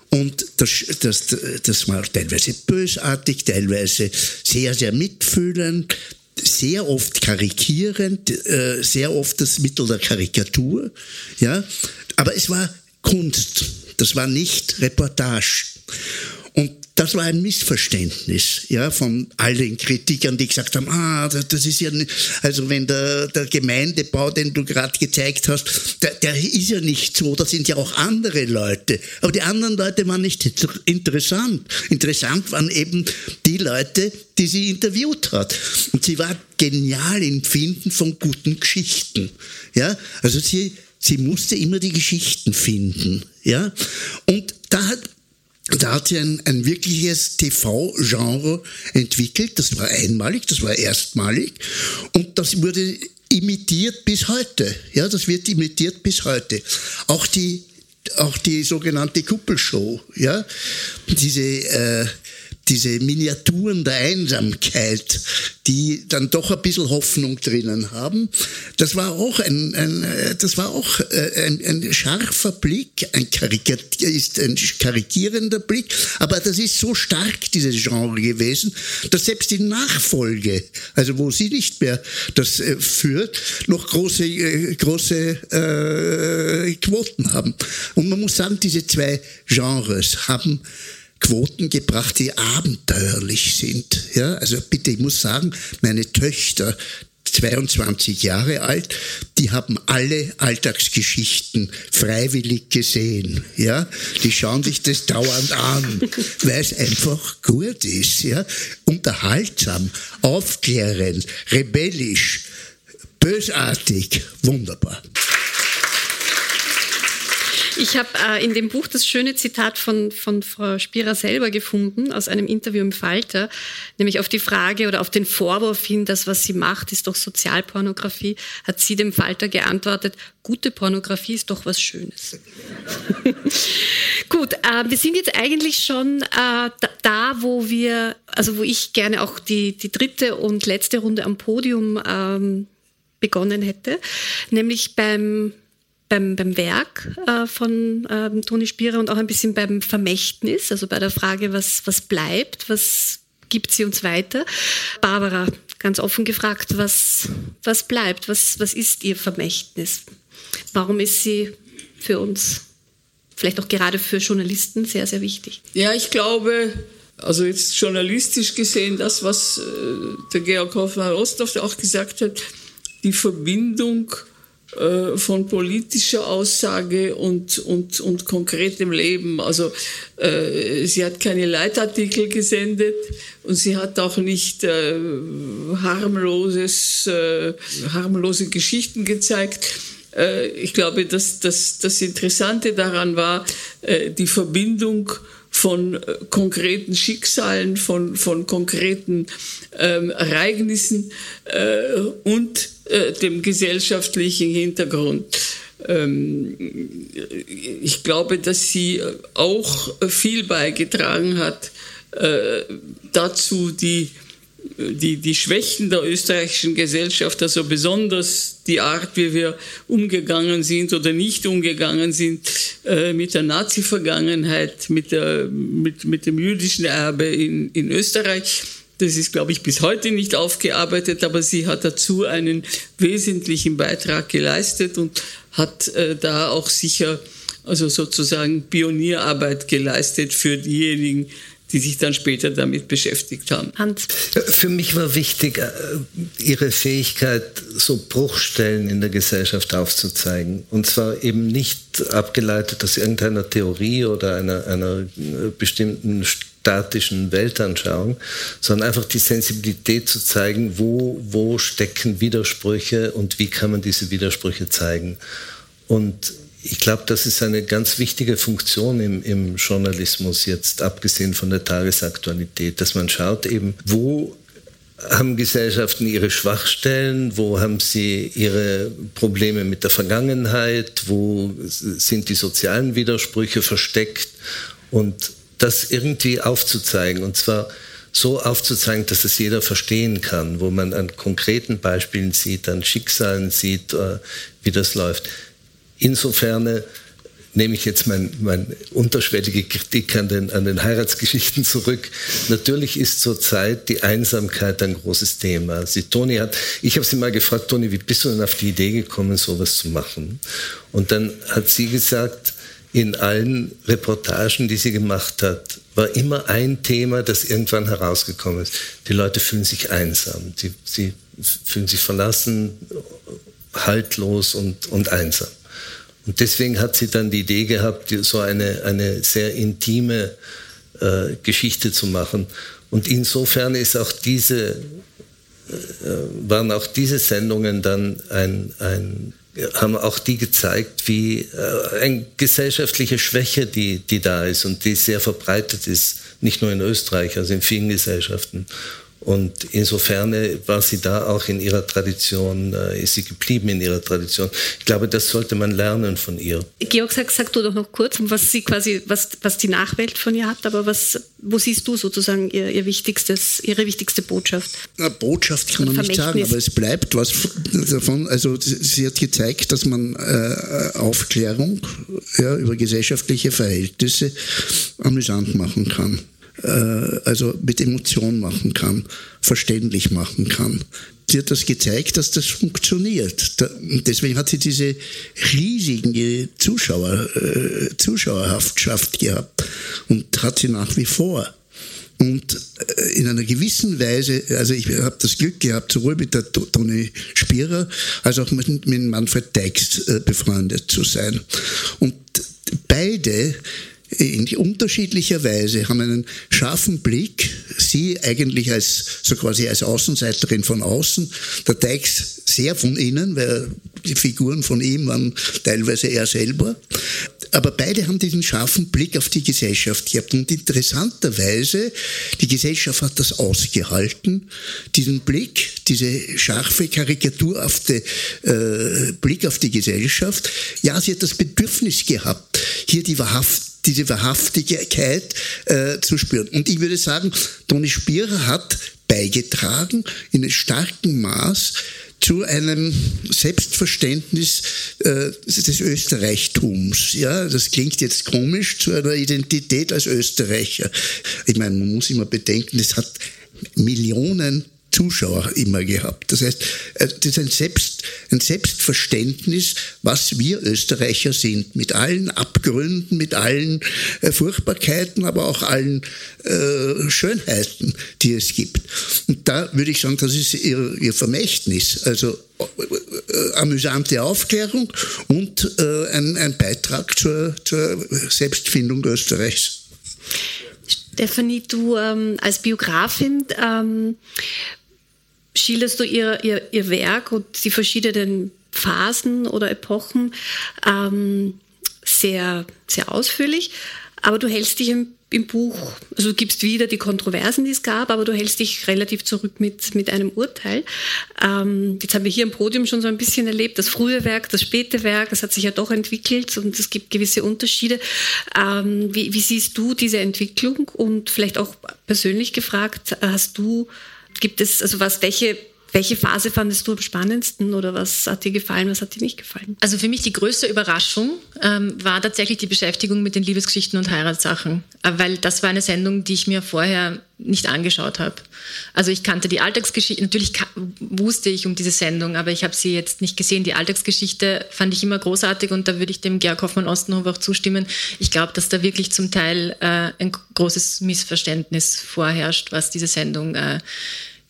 Und das, das, das war teilweise bösartig, teilweise sehr, sehr mitfühlend, sehr oft karikierend, äh, sehr oft das Mittel der Karikatur. Ja? Aber es war Kunst, das war nicht Reportage. Das war ein Missverständnis ja, von all den Kritikern, die gesagt haben, ah, das ist ja, nicht, also wenn der, der Gemeindebau, den du gerade gezeigt hast, der, der ist ja nicht so, da sind ja auch andere Leute. Aber die anderen Leute waren nicht interessant. Interessant waren eben die Leute, die sie interviewt hat. Und sie war genial im Finden von guten Geschichten. Ja, also sie, sie musste immer die Geschichten finden. Ja, und da hat da hat sie ein, ein wirkliches TV-Genre entwickelt. Das war einmalig, das war erstmalig. Und das wurde imitiert bis heute. Ja, das wird imitiert bis heute. Auch die, auch die sogenannte Kuppelshow, ja, diese, äh, diese Miniaturen der Einsamkeit, die dann doch ein bisschen Hoffnung drinnen haben. Das war auch ein, ein das war auch äh, ein, ein scharfer Blick, ein, ist ein karikierender Blick, aber das ist so stark, dieses Genre gewesen, dass selbst die Nachfolge, also wo sie nicht mehr das äh, führt, noch große, äh, große äh, Quoten haben. Und man muss sagen, diese zwei Genres haben Quoten gebracht, die abenteuerlich sind. Ja, also bitte, ich muss sagen, meine Töchter, 22 Jahre alt, die haben alle Alltagsgeschichten freiwillig gesehen. Ja, die schauen sich das dauernd an, weil es einfach gut ist. Ja, unterhaltsam, aufklärend, rebellisch, bösartig, wunderbar. Ich habe äh, in dem Buch das schöne Zitat von, von Frau Spierer selber gefunden, aus einem Interview im Falter, nämlich auf die Frage oder auf den Vorwurf hin, das, was sie macht, ist doch Sozialpornografie, hat sie dem Falter geantwortet, gute Pornografie ist doch was Schönes. Gut, äh, wir sind jetzt eigentlich schon äh, da, da, wo wir, also wo ich gerne auch die, die dritte und letzte Runde am Podium ähm, begonnen hätte, nämlich beim beim, beim Werk äh, von ähm, Toni Spierer und auch ein bisschen beim Vermächtnis, also bei der Frage, was, was bleibt, was gibt sie uns weiter. Barbara, ganz offen gefragt, was, was bleibt, was, was ist ihr Vermächtnis? Warum ist sie für uns, vielleicht auch gerade für Journalisten, sehr, sehr wichtig? Ja, ich glaube, also jetzt journalistisch gesehen, das, was äh, der Georg Hoffmann-Rostov auch gesagt hat, die Verbindung äh, von politischer Aussage und, und, und konkretem Leben. Also äh, sie hat keine Leitartikel gesendet und sie hat auch nicht äh, harmloses, äh, harmlose Geschichten gezeigt. Äh, ich glaube, dass, dass das Interessante daran war, die Verbindung von konkreten Schicksalen, von, von konkreten ähm, Ereignissen äh, und äh, dem gesellschaftlichen Hintergrund. Ähm, ich glaube, dass sie auch viel beigetragen hat äh, dazu, die, die, die Schwächen der österreichischen Gesellschaft, also besonders die Art, wie wir umgegangen sind oder nicht umgegangen sind äh, mit der Nazi-Vergangenheit, mit, mit, mit dem jüdischen Erbe in, in Österreich, das ist, glaube ich, bis heute nicht aufgearbeitet, aber sie hat dazu einen wesentlichen Beitrag geleistet und hat äh, da auch sicher also sozusagen Pionierarbeit geleistet für diejenigen, die sich dann später damit beschäftigt haben. Hans. Für mich war wichtig, äh, ihre Fähigkeit, so Bruchstellen in der Gesellschaft aufzuzeigen. Und zwar eben nicht abgeleitet aus irgendeiner Theorie oder einer, einer äh, bestimmten statischen Weltanschauung, sondern einfach die Sensibilität zu zeigen, wo, wo stecken Widersprüche und wie kann man diese Widersprüche zeigen. Und ich glaube, das ist eine ganz wichtige Funktion im, im Journalismus jetzt, abgesehen von der Tagesaktualität, dass man schaut eben, wo haben Gesellschaften ihre Schwachstellen, wo haben sie ihre Probleme mit der Vergangenheit, wo sind die sozialen Widersprüche versteckt und das irgendwie aufzuzeigen und zwar so aufzuzeigen, dass es jeder verstehen kann, wo man an konkreten Beispielen sieht, an Schicksalen sieht, äh, wie das läuft. Insofern nehme ich jetzt meine mein unterschwellige Kritik an den, an den Heiratsgeschichten zurück. Natürlich ist zurzeit die Einsamkeit ein großes Thema. Sie, Toni hat, ich habe sie mal gefragt, Toni, wie bist du denn auf die Idee gekommen, sowas zu machen? Und dann hat sie gesagt, in allen Reportagen, die sie gemacht hat, war immer ein Thema, das irgendwann herausgekommen ist. Die Leute fühlen sich einsam, sie, sie fühlen sich verlassen, haltlos und, und einsam. Und deswegen hat sie dann die Idee gehabt, so eine, eine sehr intime äh, Geschichte zu machen. Und insofern ist auch diese, äh, waren auch diese Sendungen dann ein, ein haben auch die gezeigt, wie äh, eine gesellschaftliche Schwäche, die, die da ist und die sehr verbreitet ist, nicht nur in Österreich, also in vielen Gesellschaften. Und insofern war sie da auch in ihrer Tradition, äh, ist sie geblieben in ihrer Tradition. Ich glaube, das sollte man lernen von ihr. Georg, sag, sag du doch noch kurz, was sie quasi, was, was die Nachwelt von ihr hat, aber was, wo siehst du sozusagen ihr, ihr wichtigstes, ihre wichtigste Botschaft? Na, Botschaft kann man nicht sagen, aber es bleibt was davon. Also sie hat gezeigt, dass man äh, Aufklärung ja, über gesellschaftliche Verhältnisse amüsant machen kann. Äh, also mit Emotion machen kann, verständlich machen kann. Sie hat das gezeigt, dass das funktioniert. Und deswegen hat sie diese riesige Zuschauer, äh, Zuschauerhaftschaft gehabt und hat sie nach wie vor. Und äh, in einer gewissen Weise, also ich habe das Glück gehabt, sowohl mit der Toni Spierer als auch mit, mit Manfred Deix befreundet zu sein. Und beide in unterschiedlicher Weise, haben einen scharfen Blick, sie eigentlich als, so quasi als Außenseiterin von außen, der Teix sehr von innen, weil die Figuren von ihm waren teilweise er selber. Aber beide haben diesen scharfen Blick auf die Gesellschaft gehabt. Und interessanterweise, die Gesellschaft hat das ausgehalten, diesen Blick, diese scharfe Karikatur auf den äh, Blick auf die Gesellschaft. Ja, sie hat das Bedürfnis gehabt, hier die Wahrhaft diese Wahrhaftigkeit äh, zu spüren. Und ich würde sagen, Toni Spierer hat beigetragen in einem starken Maß zu einem Selbstverständnis äh, des Österreichtums. Ja, das klingt jetzt komisch, zu einer Identität als Österreicher. Ich meine, man muss immer bedenken, es hat Millionen Zuschauer immer gehabt. Das heißt, äh, das ist ein, Selbst, ein Selbstverständnis, was wir Österreicher sind, mit allen Abgründen, mit allen äh, Furchtbarkeiten, aber auch allen äh, Schönheiten, die es gibt. Und da würde ich sagen, das ist ihr, ihr Vermächtnis. Also amüsante Aufklärung und ein, ein, Beitrag zur, zur Selbstfindung Österreichs. Stephanie, du ähm, als Biografin ähm, schilderst du ihr, ihr, ihr Werk und die verschiedenen Phasen oder Epochen ähm, sehr, sehr ausführlich, aber du hältst dich im, im, Buch, also du gibst wieder die Kontroversen, die es gab, aber du hältst dich relativ zurück mit, mit einem Urteil. Ähm, jetzt haben wir hier am Podium schon so ein bisschen erlebt, das frühe Werk, das späte Werk, das hat sich ja doch entwickelt und es gibt gewisse Unterschiede. Ähm, wie, wie siehst du diese Entwicklung und vielleicht auch persönlich gefragt, hast du Gibt es, also was, welche welche Phase fandest du am spannendsten oder was hat dir gefallen, was hat dir nicht gefallen? Also für mich die größte Überraschung ähm, war tatsächlich die Beschäftigung mit den Liebesgeschichten und Heiratssachen, äh, weil das war eine Sendung, die ich mir vorher nicht angeschaut habe. Also ich kannte die Alltagsgeschichte, natürlich wusste ich um diese Sendung, aber ich habe sie jetzt nicht gesehen. Die Alltagsgeschichte fand ich immer großartig und da würde ich dem Georg Hoffmann Ostenhof auch zustimmen. Ich glaube, dass da wirklich zum Teil äh, ein großes Missverständnis vorherrscht, was diese Sendung äh,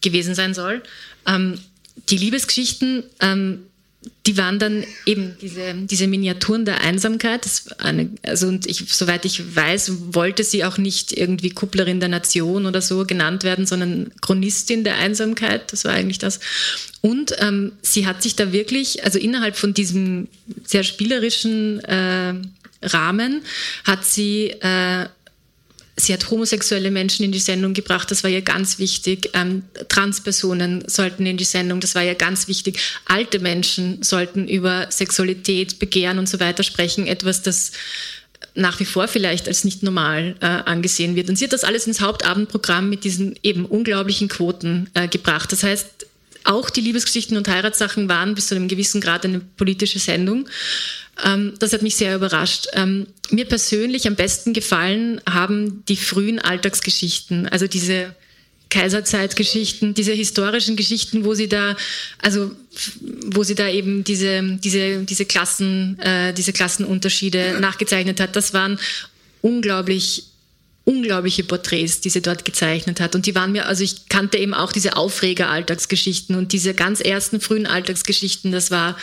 gewesen sein soll. Ähm, die Liebesgeschichten, ähm, die waren dann eben diese, diese Miniaturen der Einsamkeit. Eine, also und ich, soweit ich weiß, wollte sie auch nicht irgendwie Kupplerin der Nation oder so genannt werden, sondern Chronistin der Einsamkeit. Das war eigentlich das. Und ähm, sie hat sich da wirklich, also innerhalb von diesem sehr spielerischen äh, Rahmen, hat sie äh, Sie hat homosexuelle Menschen in die Sendung gebracht, das war ihr ganz wichtig. Ähm, Transpersonen sollten in die Sendung, das war ihr ganz wichtig. Alte Menschen sollten über Sexualität, Begehren und so weiter sprechen, etwas, das nach wie vor vielleicht als nicht normal äh, angesehen wird. Und sie hat das alles ins Hauptabendprogramm mit diesen eben unglaublichen Quoten äh, gebracht. Das heißt, auch die Liebesgeschichten und Heiratssachen waren bis zu einem gewissen Grad eine politische Sendung. Ähm, das hat mich sehr überrascht. Ähm, mir persönlich am besten gefallen haben die frühen Alltagsgeschichten, also diese Kaiserzeitgeschichten, diese historischen Geschichten, wo sie da, also wo sie da eben diese diese diese Klassen, äh, diese Klassenunterschiede nachgezeichnet hat. Das waren unglaublich unglaubliche Porträts, die sie dort gezeichnet hat. Und die waren mir, also ich kannte eben auch diese Aufreger-Alltagsgeschichten und diese ganz ersten frühen Alltagsgeschichten, das war,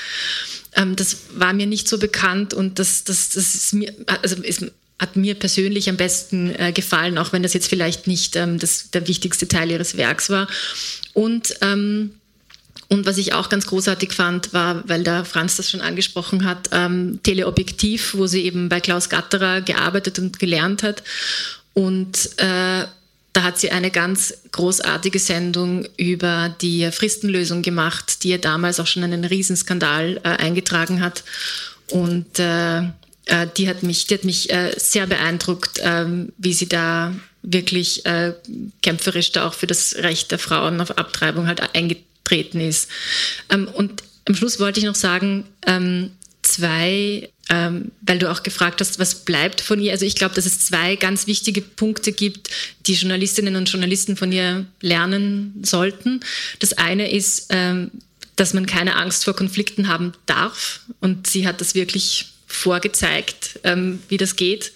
ähm, das war mir nicht so bekannt und das, das, das ist mir, also ist, hat mir persönlich am besten äh, gefallen, auch wenn das jetzt vielleicht nicht ähm, das, der wichtigste Teil ihres Werks war. Und ähm, und was ich auch ganz großartig fand, war, weil der Franz das schon angesprochen hat, ähm, Teleobjektiv, wo sie eben bei Klaus Gatterer gearbeitet und gelernt hat. Und äh, da hat sie eine ganz großartige Sendung über die Fristenlösung gemacht, die ihr damals auch schon einen Riesenskandal äh, eingetragen hat. Und äh, äh die hat mich, die hat mich äh, sehr beeindruckt, ähm, wie sie da wirklich äh, kämpferisch da auch für das Recht der Frauen auf Abtreibung halt eingetragen aufgetreten ist. Ähm, und am Schluss wollte ich noch sagen, ähm, zwei, ähm, weil du auch gefragt hast, was bleibt von ihr. Also ich glaube, dass es zwei ganz wichtige Punkte gibt, die Journalistinnen und Journalisten von ihr lernen sollten. Das eine ist, ähm, dass man keine Angst vor Konflikten haben darf. Und sie hat das wirklich vorgezeigt, ähm, wie das geht.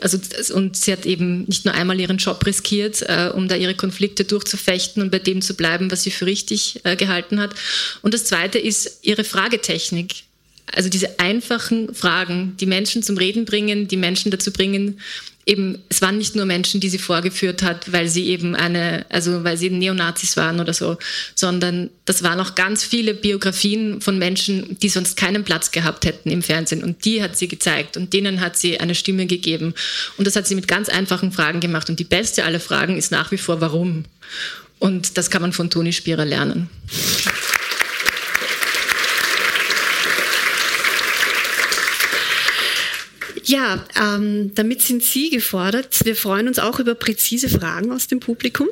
Also, und sie hat eben nicht nur einmal ihren Job riskiert, äh, um da ihre Konflikte durchzufechten und bei dem zu bleiben, was sie für richtig äh, gehalten hat. Und das Zweite ist ihre Fragetechnik. Also diese einfachen Fragen, die Menschen zum Reden bringen, die Menschen dazu bringen, eben, es waren nicht nur Menschen, die sie vorgeführt hat, weil sie eben eine, also weil sie Neonazis waren oder so, sondern das waren auch ganz viele Biografien von Menschen, die sonst keinen Platz gehabt hätten im Fernsehen. Und die hat sie gezeigt und denen hat sie eine Stimme gegeben. Und das hat sie mit ganz einfachen Fragen gemacht. Und die beste aller Fragen ist nach wie vor, warum? Und das kann man von Toni Spierer lernen. Ja, ähm, damit sind Sie gefordert. Wir freuen uns auch über präzise Fragen aus dem Publikum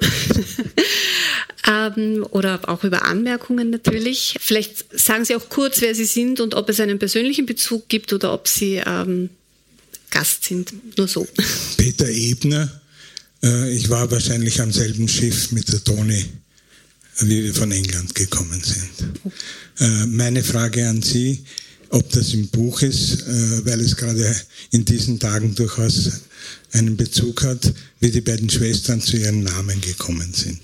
ähm, oder auch über Anmerkungen natürlich. Vielleicht sagen Sie auch kurz, wer Sie sind und ob es einen persönlichen Bezug gibt oder ob Sie ähm, Gast sind. Nur so. Peter Ebner. Äh, ich war wahrscheinlich am selben Schiff mit der Toni, wie wir von England gekommen sind. Äh, meine Frage an Sie ob das im Buch ist, äh, weil es gerade in diesen Tagen durchaus einen Bezug hat, wie die beiden Schwestern zu ihren Namen gekommen sind.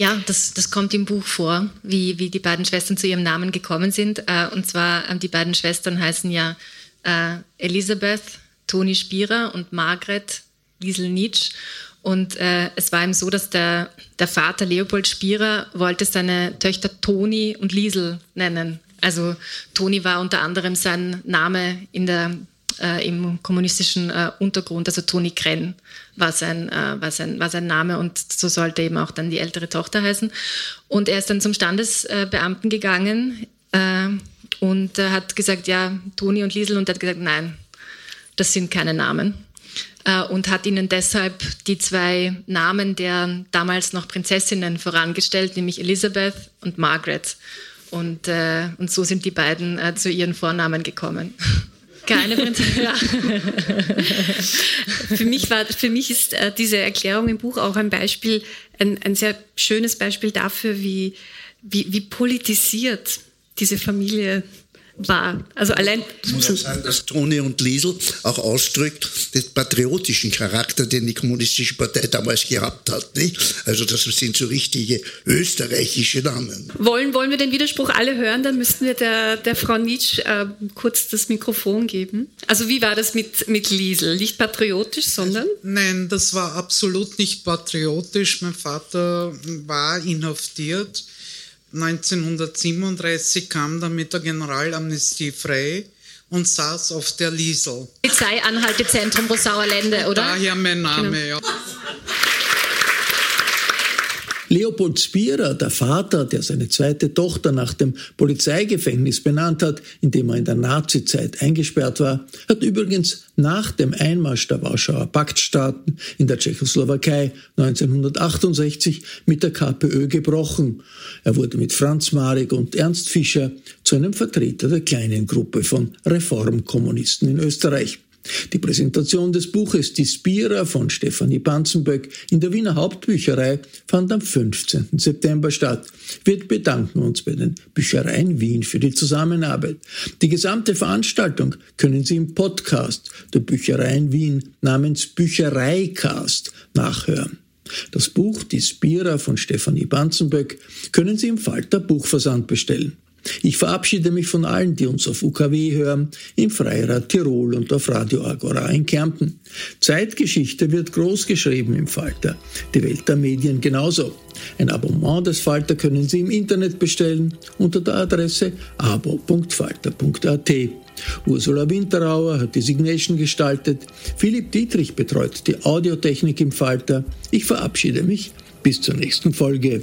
Ja, das, das kommt im Buch vor, wie, wie die beiden Schwestern zu ihrem Namen gekommen sind. Äh, und zwar, ähm, die beiden Schwestern heißen ja äh, Elisabeth, Toni Spierer und Margret Liesel Nitsch. Und äh, es war ihm so, dass der, der Vater Leopold Spierer wollte seine Töchter Toni und Liesel nennen. Also Toni war unter anderem sein Name in der, äh, im kommunistischen äh, Untergrund, also Toni Krenn war sein, äh, war, sein, war sein Name und so sollte eben auch dann die ältere Tochter heißen. Und er ist dann zum Standesbeamten gegangen äh, und hat gesagt, ja, Toni und Liesel und er hat gesagt, nein, das sind keine Namen äh, und hat ihnen deshalb die zwei Namen der damals noch Prinzessinnen vorangestellt, nämlich Elisabeth und Margaret. Und, äh, und so sind die beiden äh, zu ihren Vornamen gekommen. Keine Prinzessin. Ja. für, mich war, für mich ist äh, diese Erklärung im Buch auch ein Beispiel, ein, ein sehr schönes Beispiel dafür, wie, wie, wie politisiert diese Familie war. Also allein. Ich muss auch sagen, dass Toni und Liesel auch ausdrückt den patriotischen Charakter, den die Kommunistische Partei damals gehabt hat. Nicht? Also das sind so richtige österreichische Namen. Wollen, wollen wir den Widerspruch alle hören? Dann müssten wir der, der Frau Nietzsche äh, kurz das Mikrofon geben. Also wie war das mit, mit Liesel? Nicht patriotisch, sondern? Nein, das war absolut nicht patriotisch. Mein Vater war inhaftiert 1937 kam dann mit der Generalamnestie frei und saß auf der Liesel. Polizeianhaltezentrum Rosauer Lände, oder? Daher mein Name, genau. ja. Leopold Spierer, der Vater, der seine zweite Tochter nach dem Polizeigefängnis benannt hat, in dem er in der Nazizeit eingesperrt war, hat übrigens nach dem Einmarsch der Warschauer Paktstaaten in der Tschechoslowakei 1968 mit der KPÖ gebrochen. Er wurde mit Franz Marek und Ernst Fischer zu einem Vertreter der kleinen Gruppe von Reformkommunisten in Österreich. Die Präsentation des Buches Die Spira von Stefanie Banzenböck in der Wiener Hauptbücherei fand am 15. September statt. Wir bedanken uns bei den Büchereien Wien für die Zusammenarbeit. Die gesamte Veranstaltung können Sie im Podcast der Büchereien Wien namens Büchereicast nachhören. Das Buch Die Spira von Stefanie Banzenböck können Sie im Falter Buchversand bestellen. Ich verabschiede mich von allen, die uns auf UKW hören, im Freirad Tirol und auf Radio Agora in Kärnten. Zeitgeschichte wird groß geschrieben im Falter, die Welt der Medien genauso. Ein Abonnement des Falter können Sie im Internet bestellen unter der Adresse abo.falter.at. Ursula Winterauer hat die Signation gestaltet, Philipp Dietrich betreut die Audiotechnik im Falter. Ich verabschiede mich bis zur nächsten Folge.